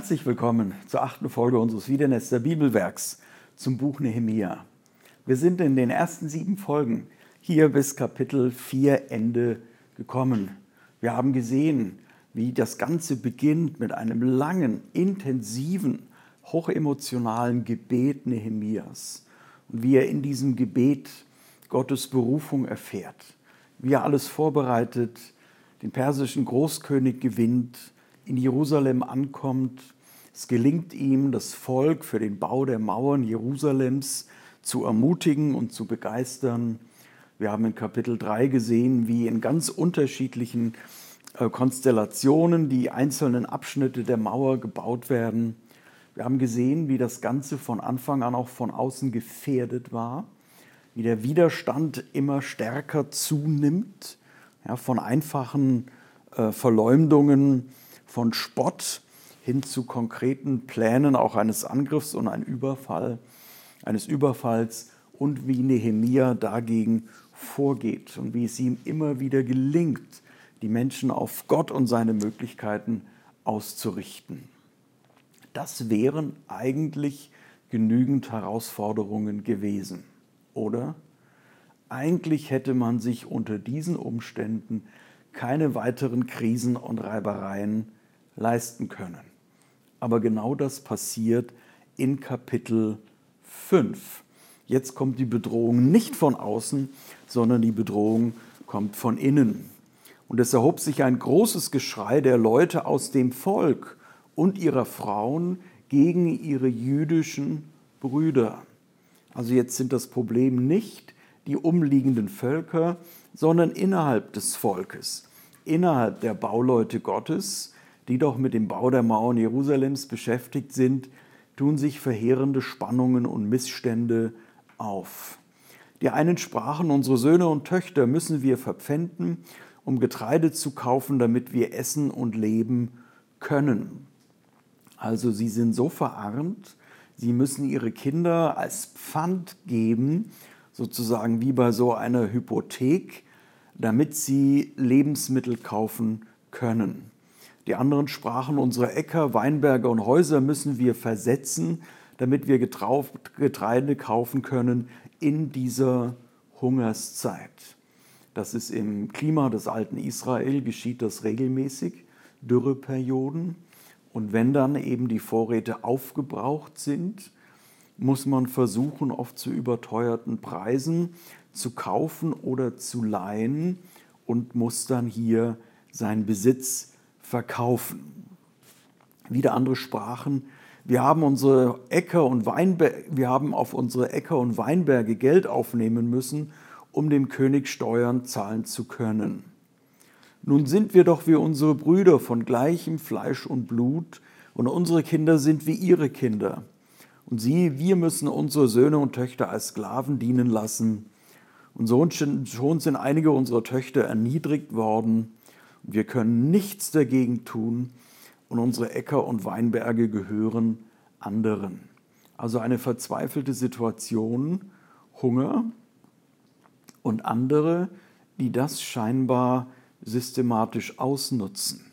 Herzlich willkommen zur achten Folge unseres Wiedernester Bibelwerks zum Buch Nehemia. Wir sind in den ersten sieben Folgen hier bis Kapitel 4 Ende gekommen. Wir haben gesehen, wie das Ganze beginnt mit einem langen, intensiven, hochemotionalen Gebet Nehemias und wie er in diesem Gebet Gottes Berufung erfährt, wie er alles vorbereitet, den persischen Großkönig gewinnt, in Jerusalem ankommt. Es gelingt ihm, das Volk für den Bau der Mauern Jerusalems zu ermutigen und zu begeistern. Wir haben in Kapitel 3 gesehen, wie in ganz unterschiedlichen äh, Konstellationen die einzelnen Abschnitte der Mauer gebaut werden. Wir haben gesehen, wie das Ganze von Anfang an auch von außen gefährdet war, wie der Widerstand immer stärker zunimmt, ja, von einfachen äh, Verleumdungen von Spott hin zu konkreten Plänen auch eines Angriffs und ein Überfall, eines Überfalls und wie Nehemia dagegen vorgeht und wie es ihm immer wieder gelingt, die Menschen auf Gott und seine Möglichkeiten auszurichten. Das wären eigentlich genügend Herausforderungen gewesen, oder? Eigentlich hätte man sich unter diesen Umständen keine weiteren Krisen und Reibereien leisten können. Aber genau das passiert in Kapitel 5. Jetzt kommt die Bedrohung nicht von außen, sondern die Bedrohung kommt von innen. Und es erhob sich ein großes Geschrei der Leute aus dem Volk und ihrer Frauen gegen ihre jüdischen Brüder. Also jetzt sind das Problem nicht die umliegenden Völker, sondern innerhalb des Volkes, innerhalb der Bauleute Gottes, die doch mit dem Bau der Mauern Jerusalems beschäftigt sind, tun sich verheerende Spannungen und Missstände auf. Die einen sprachen, unsere Söhne und Töchter müssen wir verpfänden, um Getreide zu kaufen, damit wir essen und leben können. Also sie sind so verarmt, sie müssen ihre Kinder als Pfand geben, sozusagen wie bei so einer Hypothek, damit sie Lebensmittel kaufen können. Die anderen sprachen, unsere Äcker, Weinberge und Häuser müssen wir versetzen, damit wir Getreide kaufen können in dieser Hungerszeit. Das ist im Klima des alten Israel, geschieht das regelmäßig, Dürreperioden. Und wenn dann eben die Vorräte aufgebraucht sind, muss man versuchen, oft zu überteuerten Preisen zu kaufen oder zu leihen und muss dann hier seinen Besitz verkaufen. Wieder andere sprachen, wir haben unsere Äcker und wir haben auf unsere Äcker und Weinberge Geld aufnehmen müssen, um dem König Steuern zahlen zu können. Nun sind wir doch wie unsere Brüder von gleichem Fleisch und Blut, und unsere Kinder sind wie ihre Kinder. Und sie, wir müssen unsere Söhne und Töchter als Sklaven dienen lassen. Und so schon sind einige unserer Töchter erniedrigt worden wir können nichts dagegen tun und unsere Äcker und Weinberge gehören anderen. Also eine verzweifelte Situation, Hunger und andere, die das scheinbar systematisch ausnutzen,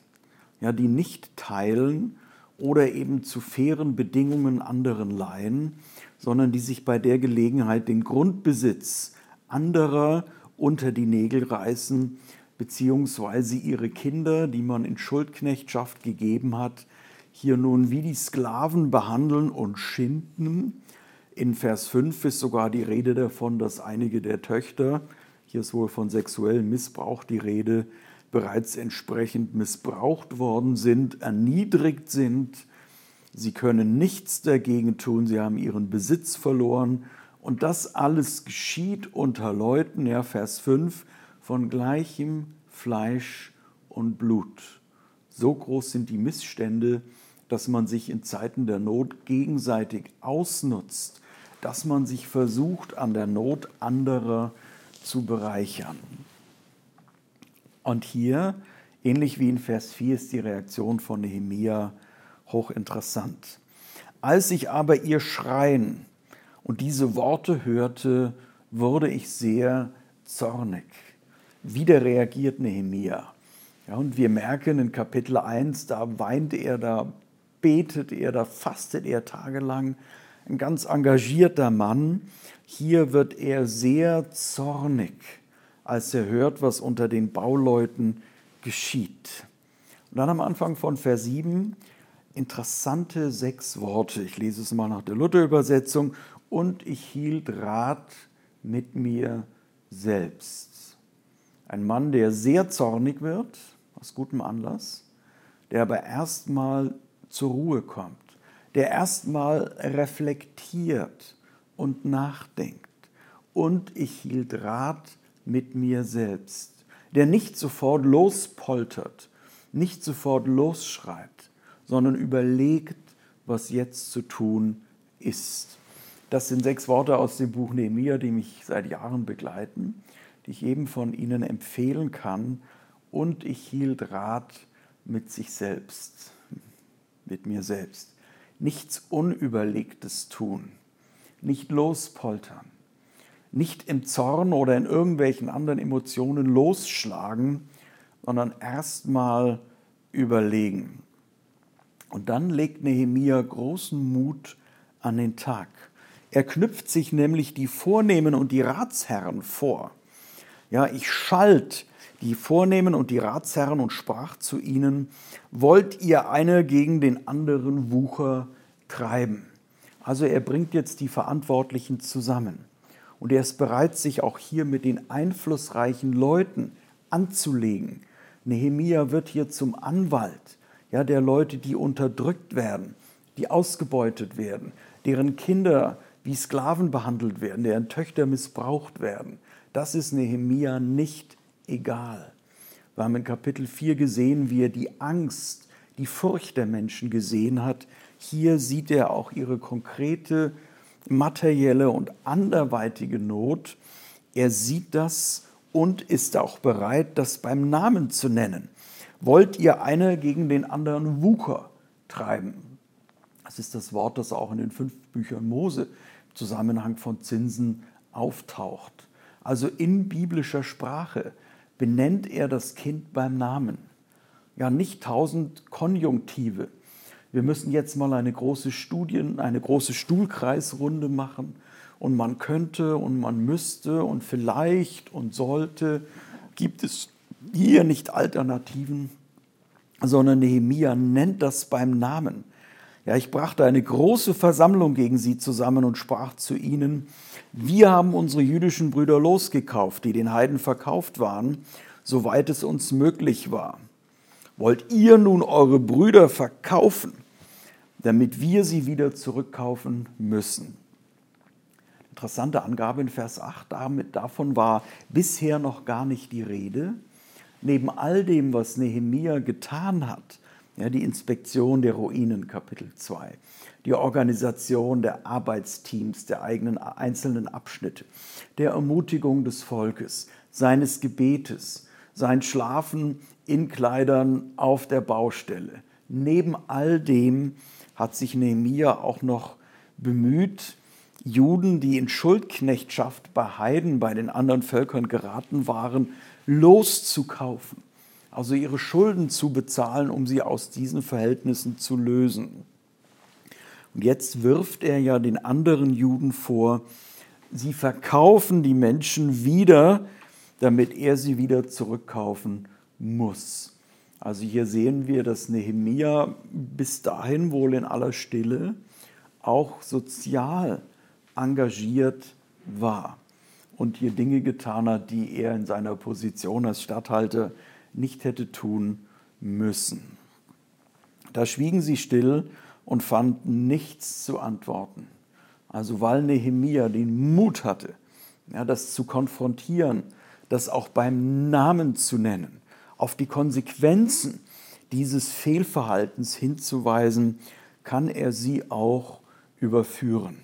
ja, die nicht teilen oder eben zu fairen Bedingungen anderen leihen, sondern die sich bei der Gelegenheit den Grundbesitz anderer unter die Nägel reißen beziehungsweise ihre Kinder, die man in Schuldknechtschaft gegeben hat, hier nun wie die Sklaven behandeln und schinden. In Vers 5 ist sogar die Rede davon, dass einige der Töchter, hier ist wohl von sexuellem Missbrauch die Rede, bereits entsprechend missbraucht worden sind, erniedrigt sind. Sie können nichts dagegen tun, sie haben ihren Besitz verloren. Und das alles geschieht unter Leuten, ja, Vers 5, von gleichem Fleisch und Blut. So groß sind die Missstände, dass man sich in Zeiten der Not gegenseitig ausnutzt, dass man sich versucht, an der Not anderer zu bereichern. Und hier, ähnlich wie in Vers 4, ist die Reaktion von Nehemia hochinteressant. Als ich aber ihr Schreien und diese Worte hörte, wurde ich sehr zornig wieder reagiert Nehemia. Ja, und wir merken in Kapitel 1, da weint er, da betet er, da fastet er tagelang. Ein ganz engagierter Mann. Hier wird er sehr zornig, als er hört, was unter den Bauleuten geschieht. Und dann am Anfang von Vers 7 interessante sechs Worte. Ich lese es mal nach der Luther-Übersetzung. Und ich hielt Rat mit mir selbst. Ein Mann, der sehr zornig wird, aus gutem Anlass, der aber erstmal zur Ruhe kommt, der erstmal reflektiert und nachdenkt. Und ich hielt Rat mit mir selbst, der nicht sofort lospoltert, nicht sofort losschreibt, sondern überlegt, was jetzt zu tun ist. Das sind sechs Worte aus dem Buch Nehemiah, die mich seit Jahren begleiten, die ich eben von Ihnen empfehlen kann. Und ich hielt Rat mit sich selbst, mit mir selbst. Nichts Unüberlegtes tun, nicht lospoltern, nicht im Zorn oder in irgendwelchen anderen Emotionen losschlagen, sondern erstmal überlegen. Und dann legt Nehemia großen Mut an den Tag. Er knüpft sich nämlich die Vornehmen und die Ratsherren vor. Ja, ich schalt die Vornehmen und die Ratsherren und sprach zu ihnen, wollt ihr eine gegen den anderen Wucher treiben? Also er bringt jetzt die Verantwortlichen zusammen. Und er ist bereit, sich auch hier mit den einflussreichen Leuten anzulegen. Nehemia wird hier zum Anwalt ja, der Leute, die unterdrückt werden, die ausgebeutet werden, deren Kinder wie Sklaven behandelt werden, deren Töchter missbraucht werden. Das ist Nehemia nicht egal. Wir haben in Kapitel 4 gesehen, wie er die Angst, die Furcht der Menschen gesehen hat. Hier sieht er auch ihre konkrete materielle und anderweitige Not. Er sieht das und ist auch bereit, das beim Namen zu nennen. Wollt ihr eine gegen den anderen Wucher treiben? Das ist das Wort, das auch in den fünf Büchern Mose Zusammenhang von Zinsen auftaucht. Also in biblischer Sprache benennt er das Kind beim Namen. Ja, nicht tausend Konjunktive. Wir müssen jetzt mal eine große Studien, eine große Stuhlkreisrunde machen und man könnte und man müsste und vielleicht und sollte. Gibt es hier nicht Alternativen, sondern Nehemia nennt das beim Namen. Ja, ich brachte eine große Versammlung gegen sie zusammen und sprach zu ihnen, wir haben unsere jüdischen Brüder losgekauft, die den Heiden verkauft waren, soweit es uns möglich war. Wollt ihr nun eure Brüder verkaufen, damit wir sie wieder zurückkaufen müssen? Interessante Angabe in Vers 8, damit, davon war bisher noch gar nicht die Rede. Neben all dem, was Nehemia getan hat, ja, die Inspektion der Ruinen, Kapitel 2, die Organisation der Arbeitsteams, der eigenen einzelnen Abschnitte, der Ermutigung des Volkes, seines Gebetes, sein Schlafen in Kleidern auf der Baustelle. Neben all dem hat sich Nehemia auch noch bemüht, Juden, die in Schuldknechtschaft bei Heiden, bei den anderen Völkern geraten waren, loszukaufen, also ihre Schulden zu bezahlen, um sie aus diesen Verhältnissen zu lösen. Und jetzt wirft er ja den anderen Juden vor, sie verkaufen die Menschen wieder, damit er sie wieder zurückkaufen muss. Also hier sehen wir, dass Nehemia bis dahin wohl in aller Stille auch sozial engagiert war und hier Dinge getan hat, die er in seiner Position als Statthalter nicht hätte tun müssen. Da schwiegen sie still und fanden nichts zu antworten. Also weil Nehemia den Mut hatte, ja, das zu konfrontieren, das auch beim Namen zu nennen, auf die Konsequenzen dieses Fehlverhaltens hinzuweisen, kann er sie auch überführen.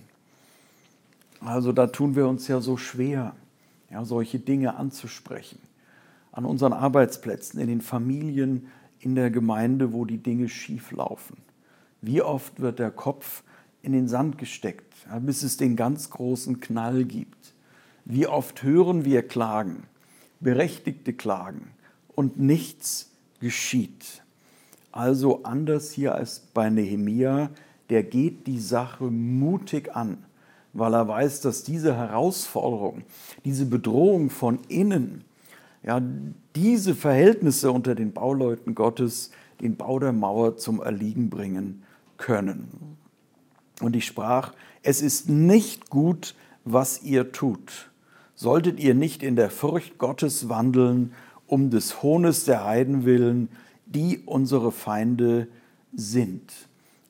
Also da tun wir uns ja so schwer, ja, solche Dinge anzusprechen. An unseren Arbeitsplätzen, in den Familien, in der Gemeinde, wo die Dinge schief laufen. Wie oft wird der Kopf in den Sand gesteckt, bis es den ganz großen Knall gibt? Wie oft hören wir Klagen, berechtigte Klagen, und nichts geschieht? also anders hier als bei Nehemia, der geht die Sache mutig an, weil er weiß, dass diese Herausforderung, diese Bedrohung von innen, ja, diese Verhältnisse unter den Bauleuten Gottes den Bau der Mauer zum Erliegen bringen können. Und ich sprach, es ist nicht gut, was ihr tut. Solltet ihr nicht in der Furcht Gottes wandeln, um des Hohnes der Heiden willen, die unsere Feinde sind.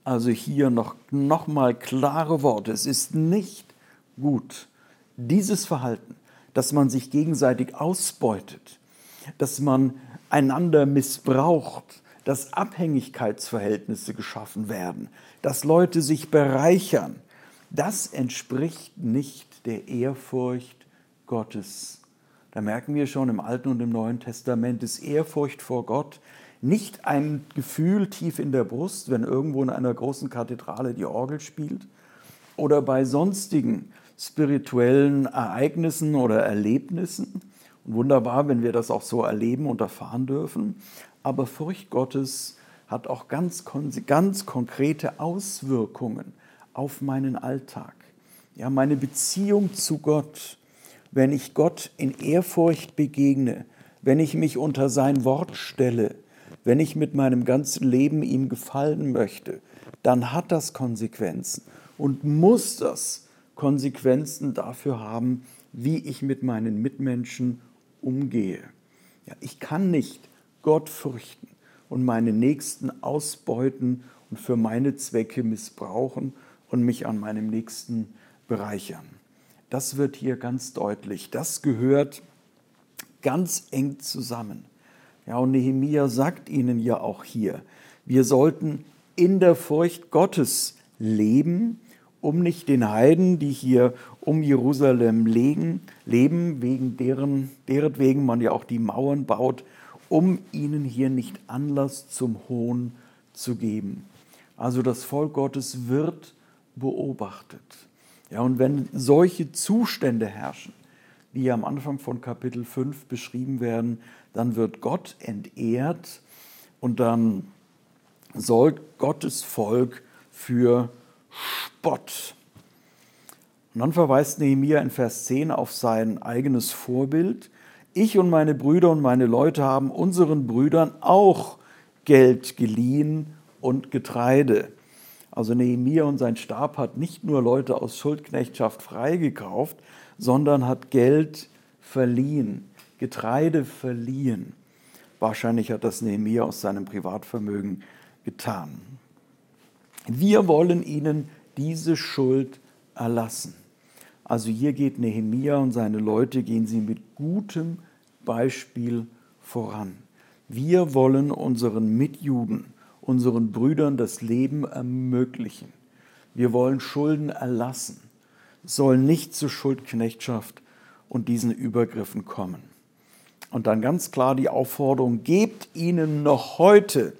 Also hier noch, noch mal klare Worte. Es ist nicht gut, dieses Verhalten, dass man sich gegenseitig ausbeutet, dass man einander missbraucht, dass Abhängigkeitsverhältnisse geschaffen werden, dass Leute sich bereichern, das entspricht nicht der Ehrfurcht Gottes. Da merken wir schon im Alten und im Neuen Testament, ist Ehrfurcht vor Gott nicht ein Gefühl tief in der Brust, wenn irgendwo in einer großen Kathedrale die Orgel spielt oder bei sonstigen spirituellen Ereignissen oder Erlebnissen. Und wunderbar, wenn wir das auch so erleben und erfahren dürfen. Aber Furcht Gottes hat auch ganz, ganz konkrete Auswirkungen auf meinen Alltag. Ja, meine Beziehung zu Gott, wenn ich Gott in Ehrfurcht begegne, wenn ich mich unter sein Wort stelle, wenn ich mit meinem ganzen Leben ihm gefallen möchte, dann hat das Konsequenzen und muss das Konsequenzen dafür haben, wie ich mit meinen Mitmenschen umgehe. Ja, ich kann nicht Gott fürchten und meine Nächsten ausbeuten und für meine Zwecke missbrauchen und mich an meinem Nächsten bereichern. Das wird hier ganz deutlich. Das gehört ganz eng zusammen. Ja, und Nehemia sagt ihnen ja auch hier, wir sollten in der Furcht Gottes leben, um nicht den Heiden, die hier um Jerusalem legen, leben, wegen deren, deretwegen man ja auch die Mauern baut, um ihnen hier nicht Anlass zum Hohn zu geben. Also das Volk Gottes wird beobachtet. Ja, und wenn solche Zustände herrschen, wie am Anfang von Kapitel 5 beschrieben werden, dann wird Gott entehrt und dann sorgt Gottes Volk für Spott. Und dann verweist Nehemiah in Vers 10 auf sein eigenes Vorbild. Ich und meine Brüder und meine Leute haben unseren Brüdern auch Geld geliehen und Getreide. Also Nehemiah und sein Stab hat nicht nur Leute aus Schuldknechtschaft freigekauft, sondern hat Geld verliehen, Getreide verliehen. Wahrscheinlich hat das Nehemiah aus seinem Privatvermögen getan. Wir wollen ihnen diese Schuld erlassen. Also hier geht Nehemia und seine Leute, gehen sie mit gutem Beispiel voran. Wir wollen unseren Mitjuden, unseren Brüdern das Leben ermöglichen. Wir wollen Schulden erlassen. Es soll nicht zu Schuldknechtschaft und diesen Übergriffen kommen. Und dann ganz klar die Aufforderung, gebt ihnen noch heute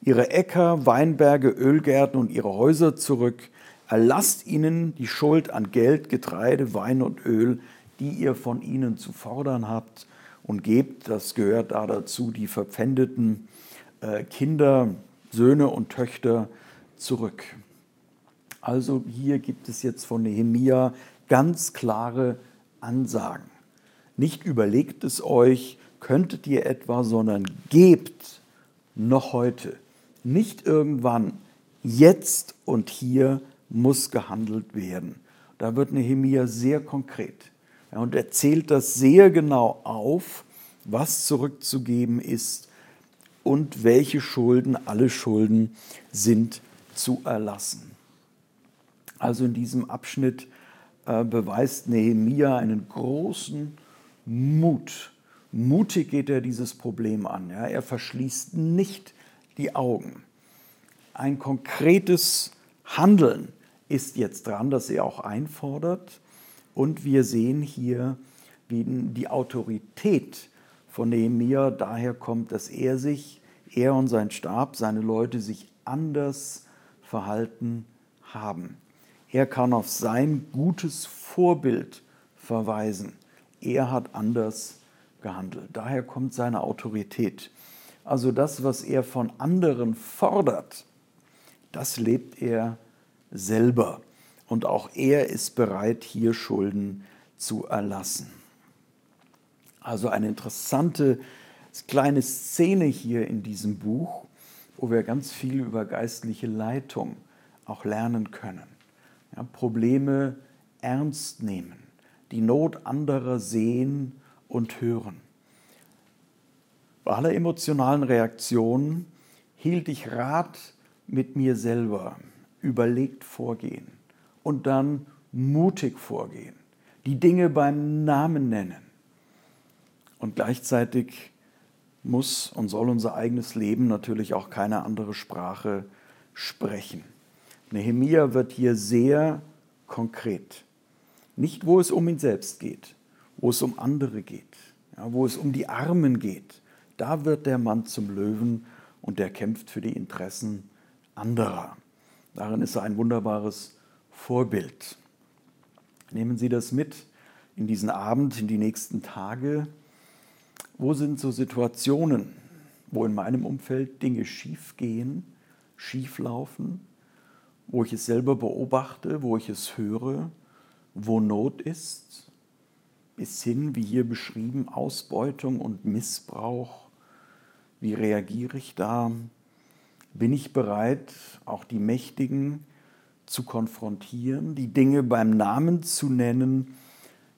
ihre Äcker, Weinberge, Ölgärten und ihre Häuser zurück, erlasst ihnen die Schuld an Geld, Getreide, Wein und Öl, die ihr von ihnen zu fordern habt, und gebt, das gehört da dazu, die verpfändeten äh, Kinder, Söhne und Töchter zurück. Also hier gibt es jetzt von Nehemia ganz klare Ansagen. Nicht überlegt es euch, könntet ihr etwa, sondern gebt noch heute. Nicht irgendwann, jetzt und hier muss gehandelt werden. Da wird Nehemia sehr konkret ja, und erzählt das sehr genau auf, was zurückzugeben ist und welche Schulden, alle Schulden sind zu erlassen. Also in diesem Abschnitt äh, beweist Nehemia einen großen Mut. Mutig geht er dieses Problem an. Ja. Er verschließt nicht die Augen. Ein konkretes Handeln ist jetzt dran, das er auch einfordert. Und wir sehen hier, wie die Autorität von Nehemiah daher kommt, dass er sich, er und sein Stab, seine Leute sich anders verhalten haben. Er kann auf sein gutes Vorbild verweisen. Er hat anders gehandelt. Daher kommt seine Autorität. Also das, was er von anderen fordert, das lebt er selber. Und auch er ist bereit, hier Schulden zu erlassen. Also eine interessante kleine Szene hier in diesem Buch, wo wir ganz viel über geistliche Leitung auch lernen können. Ja, Probleme ernst nehmen, die Not anderer sehen und hören. Bei aller emotionalen Reaktion hielt ich Rat mit mir selber, überlegt vorgehen und dann mutig vorgehen, die Dinge beim Namen nennen. Und gleichzeitig muss und soll unser eigenes Leben natürlich auch keine andere Sprache sprechen. Nehemia wird hier sehr konkret. Nicht, wo es um ihn selbst geht, wo es um andere geht, ja, wo es um die Armen geht. Da wird der Mann zum Löwen und der kämpft für die Interessen anderer. Darin ist er ein wunderbares Vorbild. Nehmen Sie das mit in diesen Abend, in die nächsten Tage. Wo sind so Situationen, wo in meinem Umfeld Dinge schief gehen, schief laufen, wo ich es selber beobachte, wo ich es höre, wo Not ist, bis hin, wie hier beschrieben, Ausbeutung und Missbrauch. Wie reagiere ich da? Bin ich bereit, auch die Mächtigen zu konfrontieren, die Dinge beim Namen zu nennen?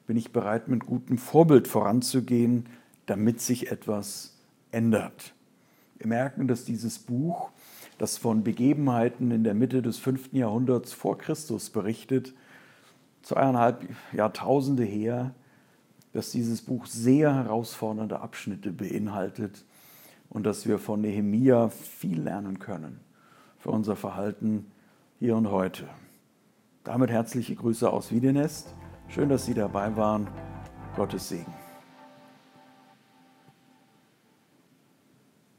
Bin ich bereit, mit gutem Vorbild voranzugehen, damit sich etwas ändert? Wir merken, dass dieses Buch das von Begebenheiten in der Mitte des 5. Jahrhunderts vor Christus berichtet, zweieinhalb Jahrtausende her, dass dieses Buch sehr herausfordernde Abschnitte beinhaltet und dass wir von Nehemia viel lernen können für unser Verhalten hier und heute. Damit herzliche Grüße aus Wiedenest. Schön, dass Sie dabei waren. Gottes Segen.